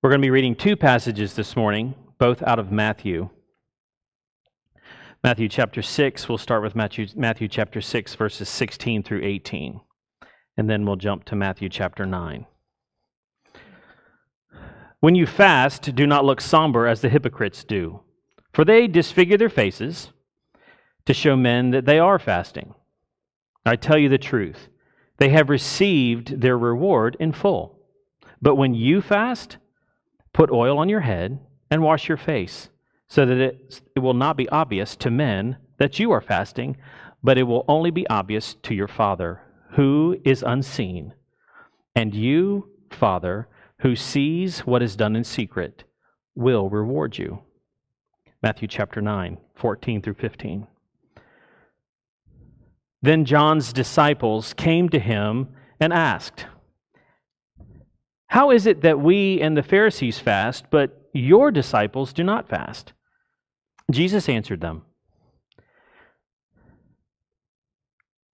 We're going to be reading two passages this morning, both out of Matthew. Matthew chapter 6, we'll start with Matthew, Matthew chapter 6, verses 16 through 18, and then we'll jump to Matthew chapter 9. When you fast, do not look somber as the hypocrites do, for they disfigure their faces to show men that they are fasting. I tell you the truth, they have received their reward in full. But when you fast, Put oil on your head and wash your face, so that it, it will not be obvious to men that you are fasting, but it will only be obvious to your Father, who is unseen. And you, Father, who sees what is done in secret, will reward you. Matthew chapter 9, 14 through 15. Then John's disciples came to him and asked, how is it that we and the Pharisees fast, but your disciples do not fast? Jesus answered them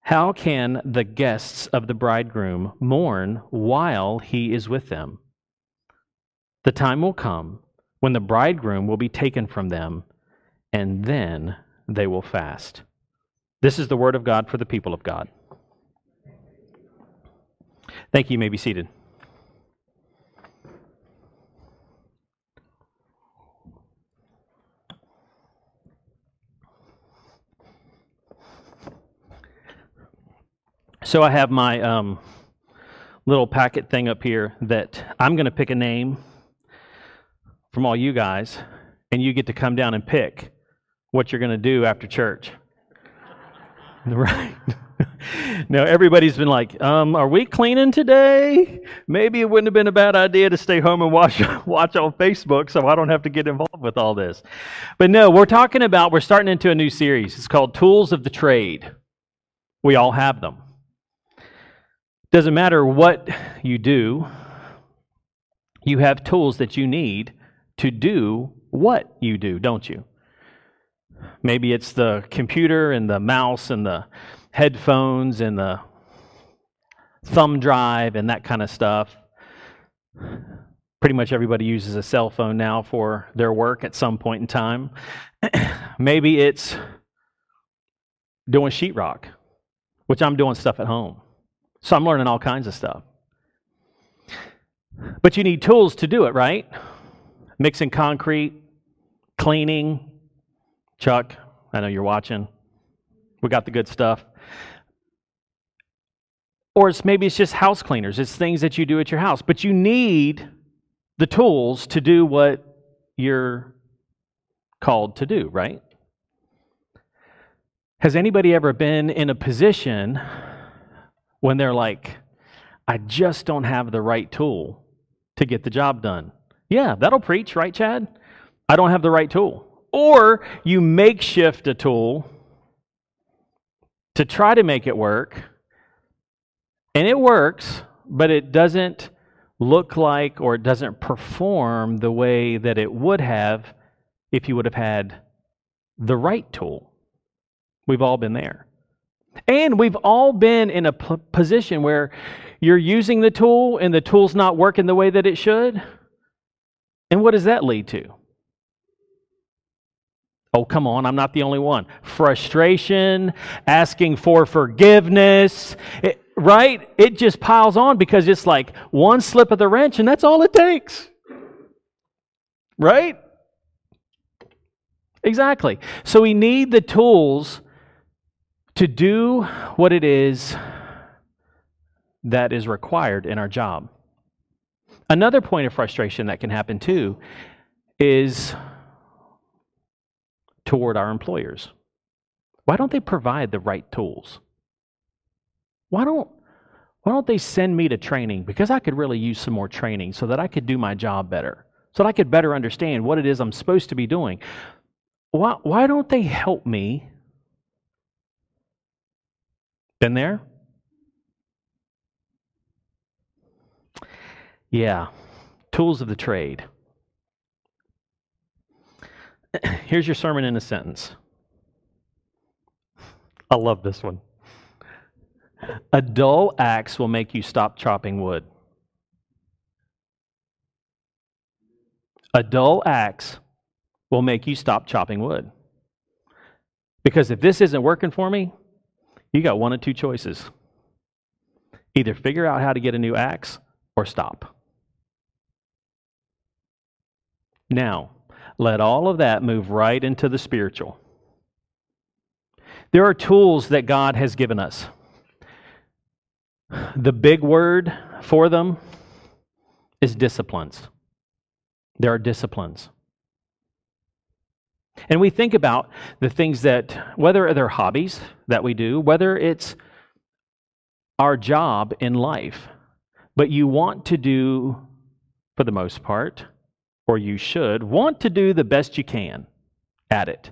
How can the guests of the bridegroom mourn while he is with them? The time will come when the bridegroom will be taken from them, and then they will fast. This is the word of God for the people of God. Thank you. You may be seated. So I have my um, little packet thing up here that I'm going to pick a name from all you guys, and you get to come down and pick what you're going to do after church. right? now everybody's been like, um, "Are we cleaning today? Maybe it wouldn't have been a bad idea to stay home and watch watch on Facebook, so I don't have to get involved with all this." But no, we're talking about we're starting into a new series. It's called Tools of the Trade. We all have them. Doesn't matter what you do, you have tools that you need to do what you do, don't you? Maybe it's the computer and the mouse and the headphones and the thumb drive and that kind of stuff. Pretty much everybody uses a cell phone now for their work at some point in time. Maybe it's doing sheetrock, which I'm doing stuff at home. So I'm learning all kinds of stuff. But you need tools to do it, right? Mixing concrete, cleaning. Chuck, I know you're watching. We got the good stuff. Or it's maybe it's just house cleaners. It's things that you do at your house. But you need the tools to do what you're called to do, right? Has anybody ever been in a position when they're like, I just don't have the right tool to get the job done. Yeah, that'll preach, right, Chad? I don't have the right tool. Or you makeshift a tool to try to make it work, and it works, but it doesn't look like or it doesn't perform the way that it would have if you would have had the right tool. We've all been there. And we've all been in a p- position where you're using the tool and the tool's not working the way that it should. And what does that lead to? Oh, come on, I'm not the only one. Frustration, asking for forgiveness, it, right? It just piles on because it's like one slip of the wrench and that's all it takes. Right? Exactly. So we need the tools to do what it is that is required in our job. Another point of frustration that can happen too is toward our employers. Why don't they provide the right tools? Why don't why don't they send me to training because I could really use some more training so that I could do my job better, so that I could better understand what it is I'm supposed to be doing? Why, why don't they help me been there? Yeah. Tools of the trade. Here's your sermon in a sentence. I love this one. A dull axe will make you stop chopping wood. A dull axe will make you stop chopping wood. Because if this isn't working for me, you got one of two choices. Either figure out how to get a new axe or stop. Now, let all of that move right into the spiritual. There are tools that God has given us. The big word for them is disciplines. There are disciplines. And we think about the things that, whether they're hobbies that we do, whether it's our job in life, but you want to do, for the most part, or you should, want to do the best you can at it.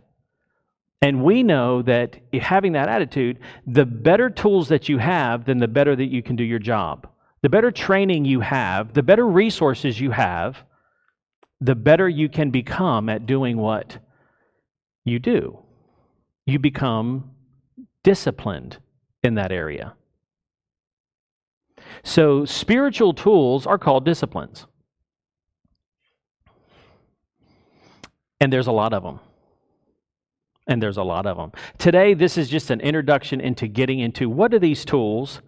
And we know that having that attitude, the better tools that you have, then the better that you can do your job. The better training you have, the better resources you have, the better you can become at doing what you do. You become disciplined in that area. So, spiritual tools are called disciplines. And there's a lot of them. And there's a lot of them. Today, this is just an introduction into getting into what are these tools,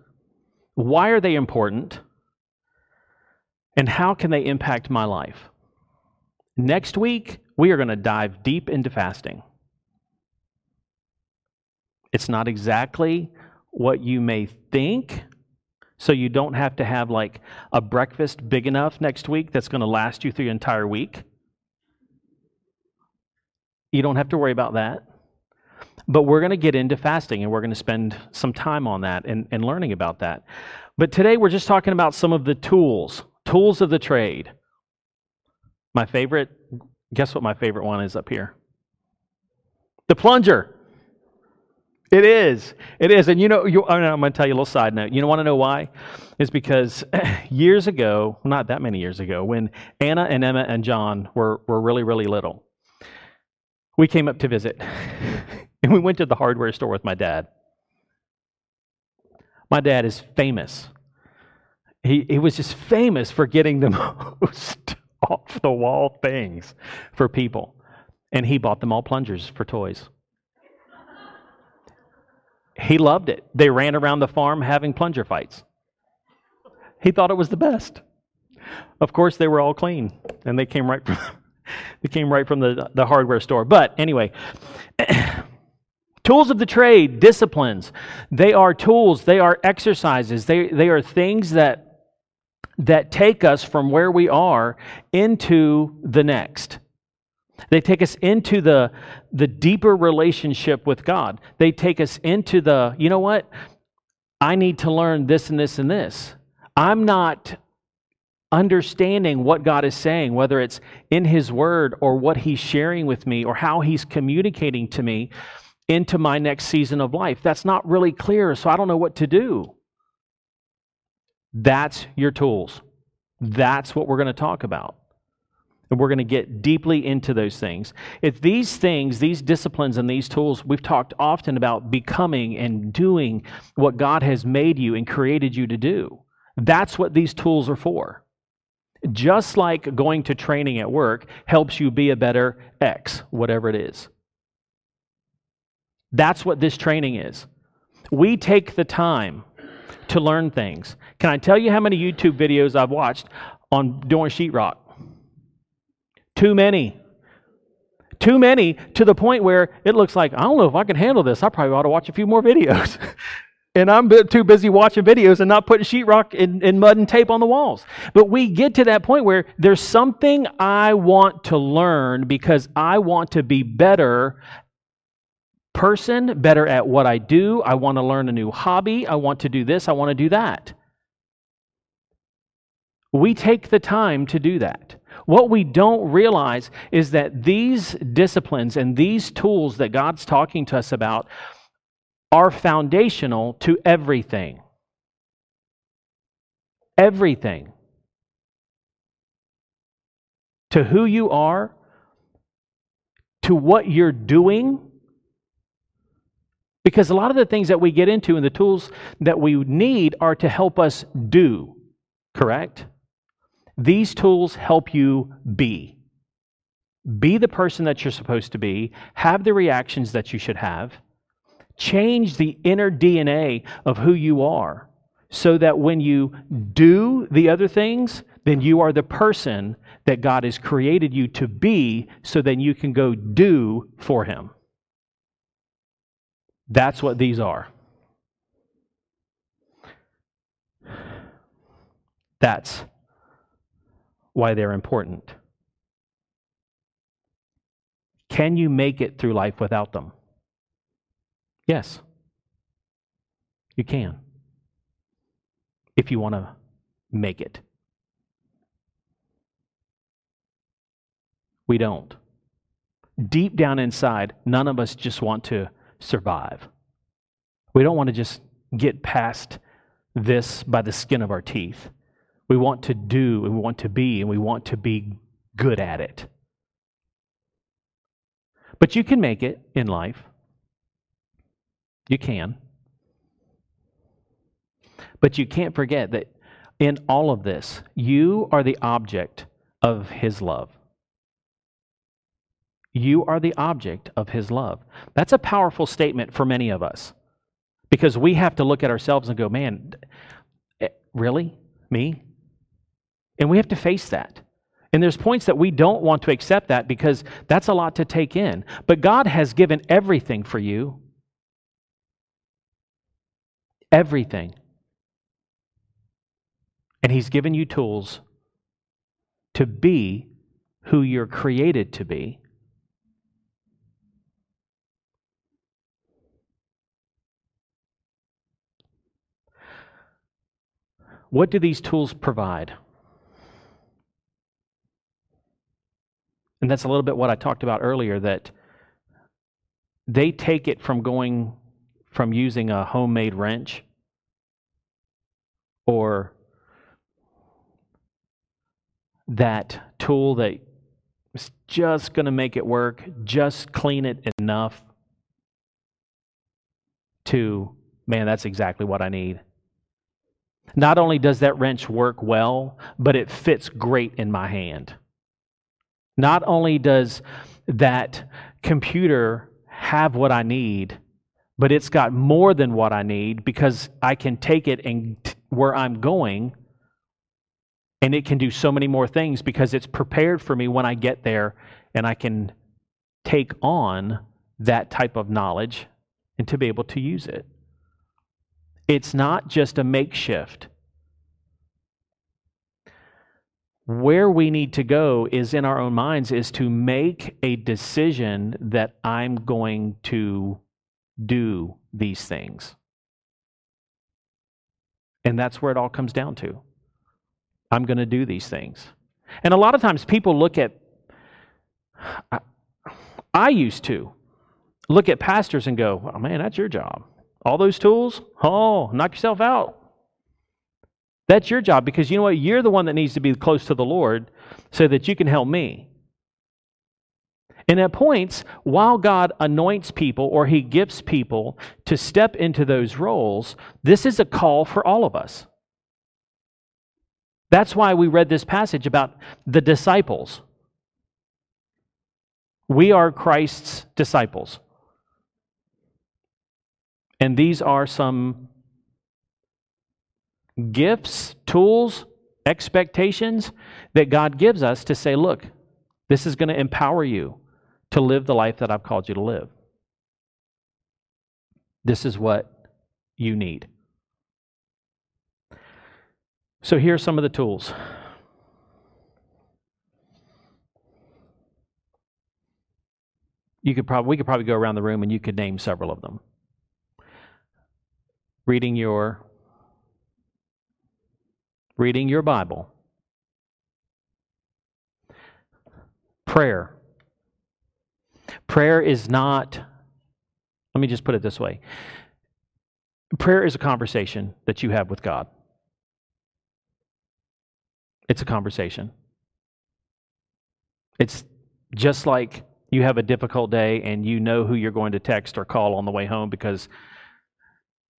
why are they important, and how can they impact my life. Next week, we are going to dive deep into fasting. It's not exactly what you may think, so you don't have to have like a breakfast big enough next week that's going to last you through the entire week. You don't have to worry about that. But we're going to get into fasting and we're going to spend some time on that and, and learning about that. But today we're just talking about some of the tools, tools of the trade. My favorite, guess what my favorite one is up here? The plunger. It is. It is. And you know, you, oh, I'm going to tell you a little side note. You want to know why? It's because years ago, not that many years ago, when Anna and Emma and John were, were really, really little, we came up to visit. and we went to the hardware store with my dad. My dad is famous. He, he was just famous for getting the most off the wall things for people. And he bought them all plungers for toys. He loved it. They ran around the farm having plunger fights. He thought it was the best. Of course, they were all clean, and they came right from they came right from the, the hardware store. But anyway, tools of the trade, disciplines, they are tools, they are exercises, they, they are things that, that take us from where we are into the next. They take us into the, the deeper relationship with God. They take us into the, you know what? I need to learn this and this and this. I'm not understanding what God is saying, whether it's in His Word or what He's sharing with me or how He's communicating to me into my next season of life. That's not really clear, so I don't know what to do. That's your tools. That's what we're going to talk about. And we're going to get deeply into those things. It's these things, these disciplines, and these tools, we've talked often about becoming and doing what God has made you and created you to do. That's what these tools are for. Just like going to training at work helps you be a better X, whatever it is. That's what this training is. We take the time to learn things. Can I tell you how many YouTube videos I've watched on doing sheetrock? Too many. Too many to the point where it looks like, I don't know if I can handle this. I probably ought to watch a few more videos. and I'm too busy watching videos and not putting sheetrock and, and mud and tape on the walls. But we get to that point where there's something I want to learn because I want to be better person, better at what I do. I want to learn a new hobby. I want to do this. I want to do that. We take the time to do that. What we don't realize is that these disciplines and these tools that God's talking to us about are foundational to everything. Everything. To who you are, to what you're doing. Because a lot of the things that we get into and the tools that we need are to help us do, correct? These tools help you be. be the person that you're supposed to be, have the reactions that you should have, change the inner DNA of who you are so that when you do the other things, then you are the person that God has created you to be so then you can go do for Him. That's what these are. That's why they're important. Can you make it through life without them? Yes, you can. If you want to make it. We don't. Deep down inside, none of us just want to survive. We don't want to just get past this by the skin of our teeth. We want to do, and we want to be, and we want to be good at it. But you can make it in life. You can. But you can't forget that in all of this, you are the object of His love. You are the object of His love. That's a powerful statement for many of us because we have to look at ourselves and go, man, eh, really? Me? And we have to face that. And there's points that we don't want to accept that because that's a lot to take in. But God has given everything for you. Everything. And He's given you tools to be who you're created to be. What do these tools provide? And that's a little bit what I talked about earlier that they take it from going from using a homemade wrench or that tool that is just going to make it work, just clean it enough to, man, that's exactly what I need. Not only does that wrench work well, but it fits great in my hand. Not only does that computer have what I need, but it's got more than what I need because I can take it and t- where I'm going and it can do so many more things because it's prepared for me when I get there and I can take on that type of knowledge and to be able to use it. It's not just a makeshift. where we need to go is in our own minds is to make a decision that I'm going to do these things. And that's where it all comes down to. I'm going to do these things. And a lot of times people look at, I, I used to look at pastors and go, oh man, that's your job. All those tools? Oh, knock yourself out. That's your job because you know what? You're the one that needs to be close to the Lord so that you can help me. And at points, while God anoints people or He gifts people to step into those roles, this is a call for all of us. That's why we read this passage about the disciples. We are Christ's disciples. And these are some gifts, tools, expectations that God gives us to say, look, this is going to empower you to live the life that I've called you to live. This is what you need. So here are some of the tools. You could probably we could probably go around the room and you could name several of them. Reading your reading your Bible, prayer. Prayer is not, let me just put it this way prayer is a conversation that you have with God. It's a conversation. It's just like you have a difficult day and you know who you're going to text or call on the way home because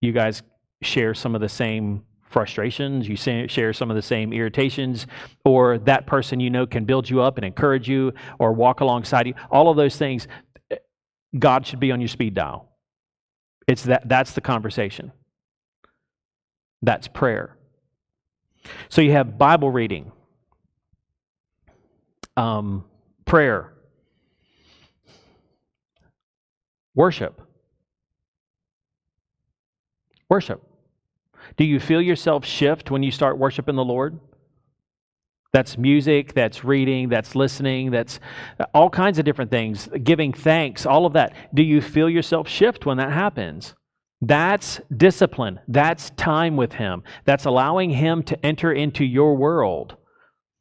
you guys share some of the same frustrations, you share some of the same irritations, or that person you know can build you up and encourage you or walk alongside you. All of those things, God should be on your speed dial. It's that that's the conversation. That's prayer. So you have Bible reading, um, prayer, worship. Worship. Do you feel yourself shift when you start worshiping the Lord? That's music, that's reading, that's listening, that's uh, all kinds of different things, giving thanks, all of that. Do you feel yourself shift when that happens? That's discipline. That's time with Him. That's allowing Him to enter into your world.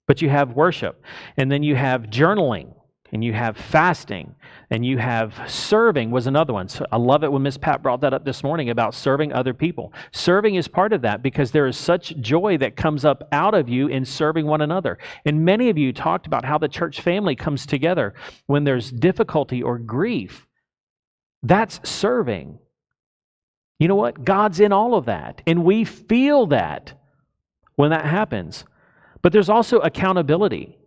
But you have worship, and then you have journaling, and you have fasting, and you have serving was another one. So I love it when Miss Pat brought that up this morning about serving other people. Serving is part of that because there is such joy that comes up out of you in serving one another. And many of you talked about how the church family comes together when there's difficulty or grief. That's serving. You know what? God's in all of that, and we feel that when that happens. But there's also accountability.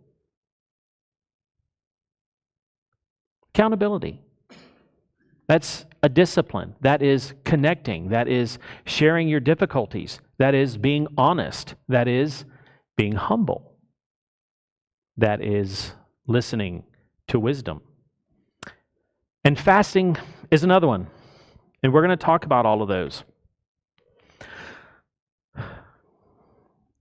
Accountability. That's a discipline. That is connecting. That is sharing your difficulties. That is being honest. That is being humble. That is listening to wisdom. And fasting is another one. And we're going to talk about all of those.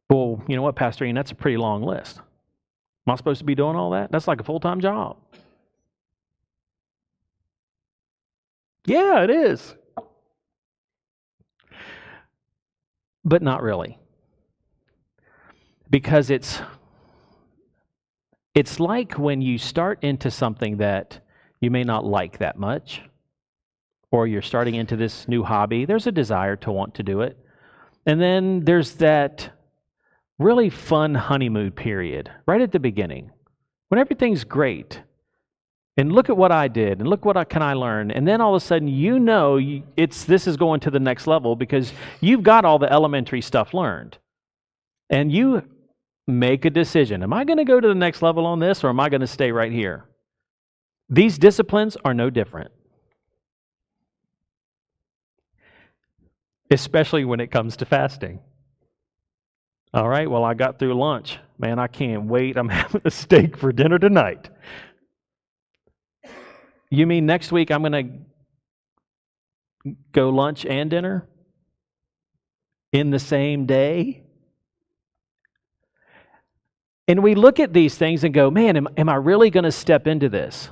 Well, you know what, Pastor Ian? That's a pretty long list. Am I supposed to be doing all that? That's like a full time job. Yeah, it is. But not really. Because it's it's like when you start into something that you may not like that much or you're starting into this new hobby, there's a desire to want to do it. And then there's that really fun honeymoon period right at the beginning when everything's great and look at what I did, and look what I, can I learn. And then all of a sudden, you know it's this is going to the next level because you've got all the elementary stuff learned, and you make a decision: Am I going to go to the next level on this, or am I going to stay right here? These disciplines are no different, especially when it comes to fasting. All right, well, I got through lunch. Man, I can't wait. I'm having a steak for dinner tonight. You mean next week I'm going to go lunch and dinner in the same day? And we look at these things and go, man, am, am I really going to step into this?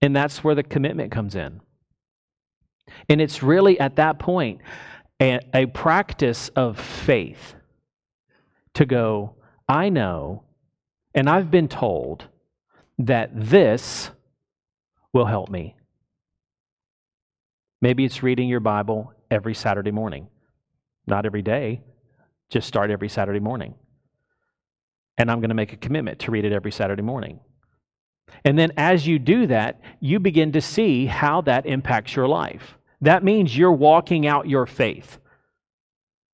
And that's where the commitment comes in. And it's really at that point a, a practice of faith to go, I know, and I've been told that this will help me. Maybe it's reading your Bible every Saturday morning. Not every day, just start every Saturday morning. And I'm going to make a commitment to read it every Saturday morning. And then as you do that, you begin to see how that impacts your life. That means you're walking out your faith.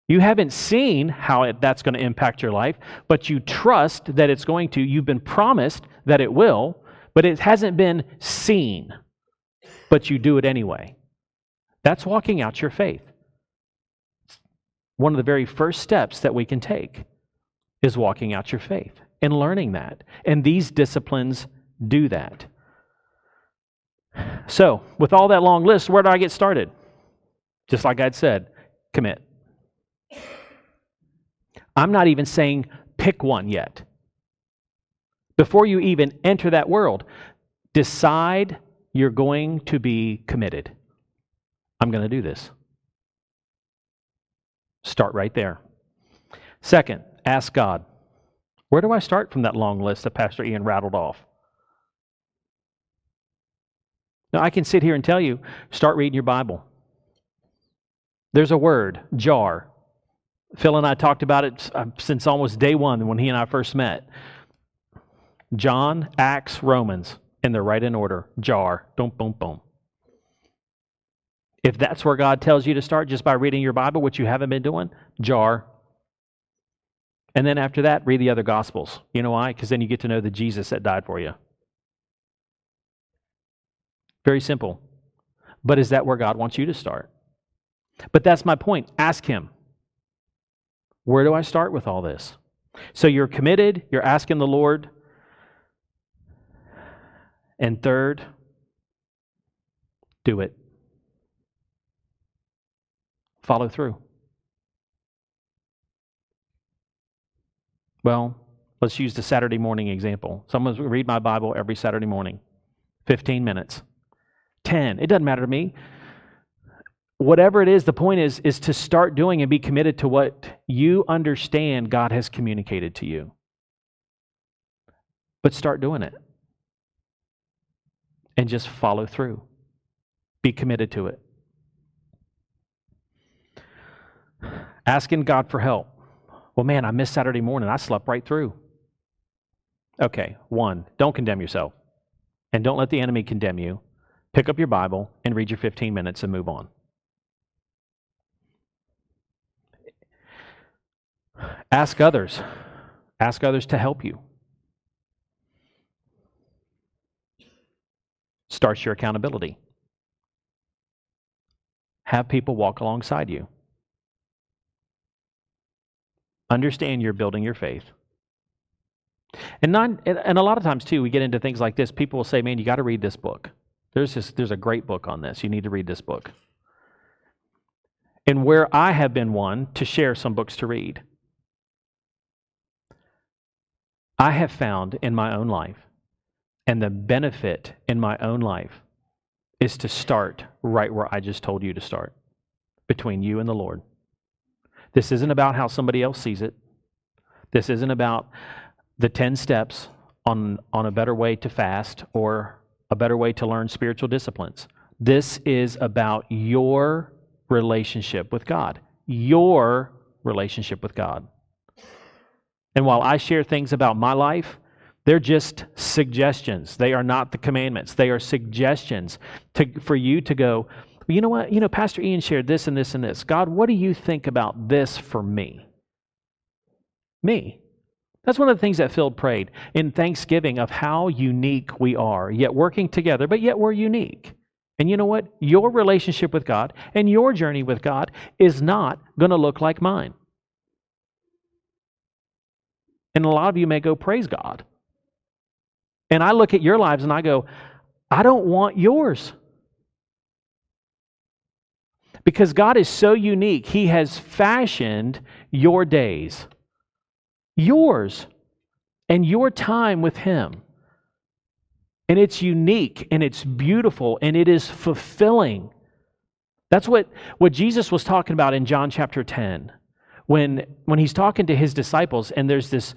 You haven't seen how it, that's going to impact your life, but you trust that it's going to. You've been promised that it will, but it hasn't been seen, but you do it anyway. That's walking out your faith. One of the very first steps that we can take is walking out your faith and learning that. And these disciplines do that. So, with all that long list, where do I get started? Just like I'd said, commit. I'm not even saying pick one yet before you even enter that world, decide you're going to be committed. I'm going to do this. Start right there. Second, ask God. Where do I start from that long list that Pastor Ian rattled off? Now, I can sit here and tell you start reading your Bible. There's a word, jar. Phil and I talked about it uh, since almost day one when he and I first met. John, Acts, Romans, and they're right in order. Jar. Boom, boom, boom. If that's where God tells you to start just by reading your Bible, which you haven't been doing, jar. And then after that, read the other Gospels. You know why? Because then you get to know the Jesus that died for you. Very simple. But is that where God wants you to start? But that's my point. Ask Him. Where do I start with all this? So you're committed, you're asking the Lord. And third, do it. Follow through. Well, let's use the Saturday morning example. Someone's read my Bible every Saturday morning, 15 minutes, 10. It doesn't matter to me. Whatever it is, the point is is to start doing and be committed to what you understand God has communicated to you. But start doing it. And just follow through. Be committed to it. Asking God for help. Well, man, I missed Saturday morning. I slept right through. Okay, one, don't condemn yourself. And don't let the enemy condemn you. Pick up your Bible and read your 15 minutes and move on. Ask others. Ask others to help you. Starts your accountability. Have people walk alongside you. Understand you're building your faith. And not and a lot of times too, we get into things like this. People will say, "Man, you got to read this book. There's this, there's a great book on this. You need to read this book." And where I have been one to share some books to read, I have found in my own life, and the benefit in my own life is to start right where I just told you to start between you and the Lord. This isn't about how somebody else sees it. This isn't about the 10 steps on, on a better way to fast or a better way to learn spiritual disciplines. This is about your relationship with God. Your relationship with God. And while I share things about my life, they're just suggestions. They are not the commandments. They are suggestions to, for you to go, you know what? You know, Pastor Ian shared this and this and this. God, what do you think about this for me? Me. That's one of the things that Phil prayed in Thanksgiving of how unique we are, yet working together, but yet we're unique. And you know what? Your relationship with God and your journey with God is not going to look like mine. And a lot of you may go, Praise God. And I look at your lives and I go, I don't want yours. Because God is so unique, He has fashioned your days, yours, and your time with Him. And it's unique and it's beautiful and it is fulfilling. That's what, what Jesus was talking about in John chapter 10 when, when he's talking to his disciples and there's this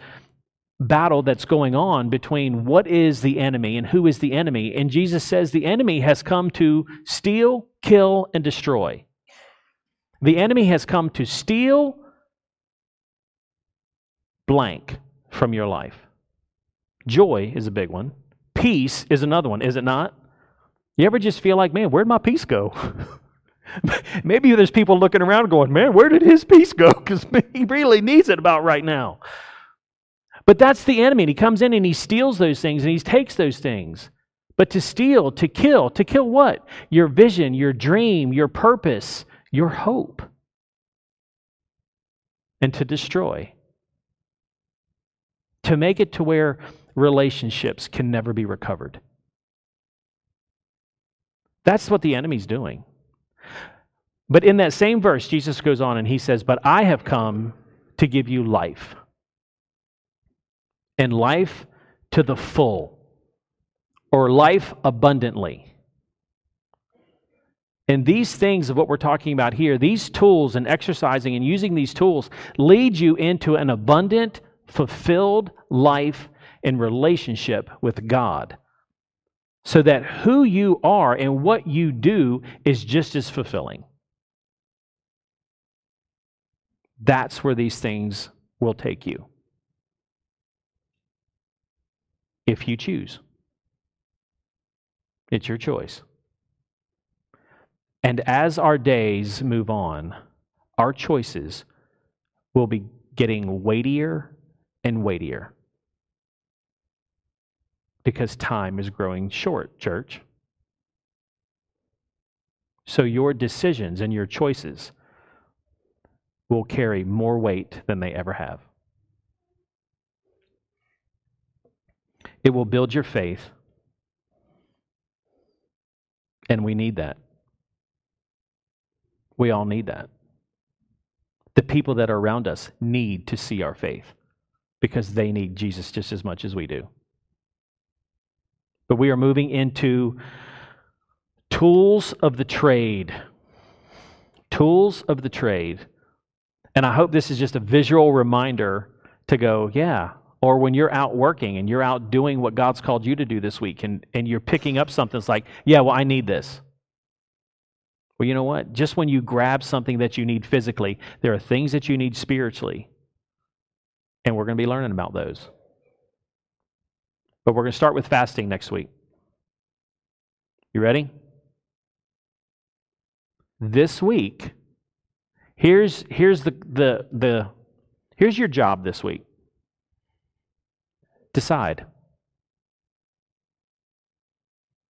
battle that's going on between what is the enemy and who is the enemy. And Jesus says the enemy has come to steal, kill, and destroy. The enemy has come to steal blank from your life. Joy is a big one. Peace is another one, is it not? You ever just feel like, man, where'd my peace go? Maybe there's people looking around going, man, where did his peace go? Because he really needs it about right now. But that's the enemy. And he comes in and he steals those things and he takes those things. But to steal, to kill, to kill what? Your vision, your dream, your purpose, your hope, and to destroy. To make it to where relationships can never be recovered. That's what the enemy's doing. But in that same verse, Jesus goes on and he says, But I have come to give you life, and life to the full, or life abundantly. And these things of what we're talking about here, these tools and exercising and using these tools lead you into an abundant, fulfilled life in relationship with God. So that who you are and what you do is just as fulfilling. That's where these things will take you. If you choose, it's your choice. And as our days move on, our choices will be getting weightier and weightier because time is growing short, church. So your decisions and your choices will carry more weight than they ever have. It will build your faith, and we need that. We all need that. The people that are around us need to see our faith because they need Jesus just as much as we do. But we are moving into tools of the trade. Tools of the trade. And I hope this is just a visual reminder to go, yeah. Or when you're out working and you're out doing what God's called you to do this week and, and you're picking up something, it's like, yeah, well, I need this. Well, you know what? Just when you grab something that you need physically, there are things that you need spiritually. And we're going to be learning about those. But we're going to start with fasting next week. You ready? This week, here's, here's the, the, the here's your job this week. Decide.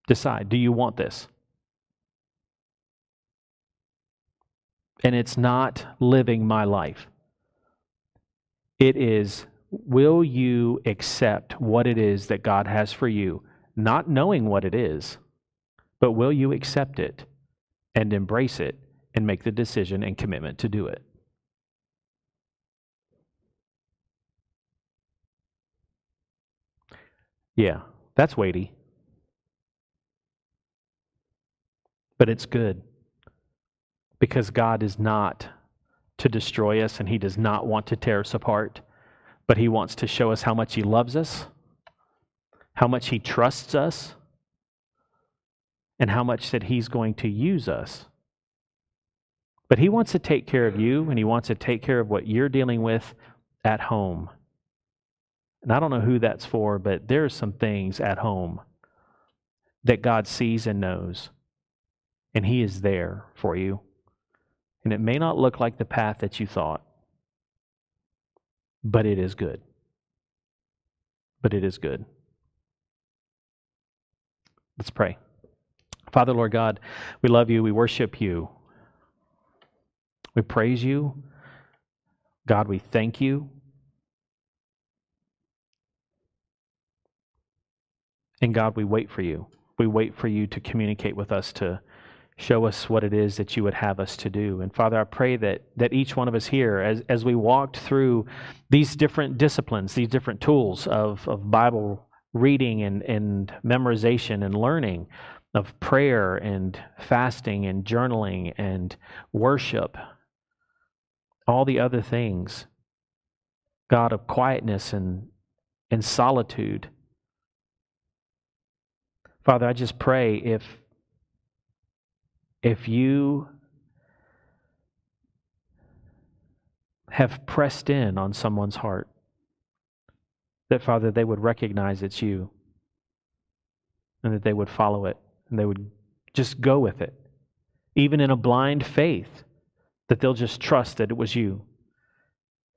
Decide. Do you want this? And it's not living my life. It is will you accept what it is that God has for you, not knowing what it is, but will you accept it and embrace it and make the decision and commitment to do it? Yeah, that's weighty. But it's good because God is not to destroy us and He does not want to tear us apart but He wants to show us how much He loves us, how much He trusts us, and how much that He's going to use us. But He wants to take care of you, and He wants to take care of what you're dealing with at home. And I don't know who that's for, but there are some things at home that God sees and knows, and He is there for you. And it may not look like the path that you thought but it is good. But it is good. Let's pray. Father, Lord God, we love you. We worship you. We praise you. God, we thank you. And God, we wait for you. We wait for you to communicate with us, to show us what it is that you would have us to do. And Father, I pray that, that each one of us here, as, as we walked through these different disciplines, these different tools of, of Bible reading and, and memorization and learning, of prayer and fasting and journaling and worship, all the other things, God of quietness and, and solitude. Father, I just pray if if you have pressed in on someone's heart, that, Father, they would recognize it's you and that they would follow it and they would just go with it, even in a blind faith, that they'll just trust that it was you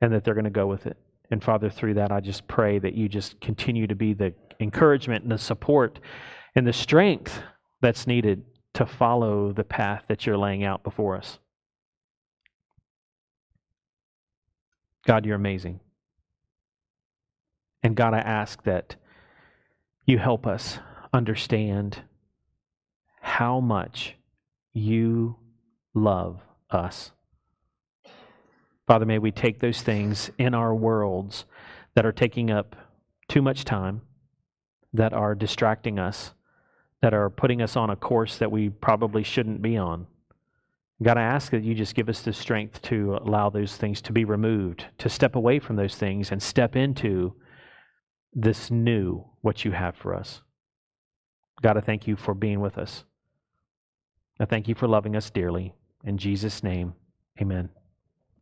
and that they're going to go with it. And Father, through that, I just pray that you just continue to be the encouragement and the support and the strength that's needed to follow the path that you're laying out before us. God, you're amazing. And God, I ask that you help us understand how much you love us. Father, may we take those things in our worlds that are taking up too much time, that are distracting us, that are putting us on a course that we probably shouldn't be on. God, I ask that you just give us the strength to allow those things to be removed, to step away from those things and step into this new, what you have for us. God, I thank you for being with us. I thank you for loving us dearly. In Jesus' name, amen.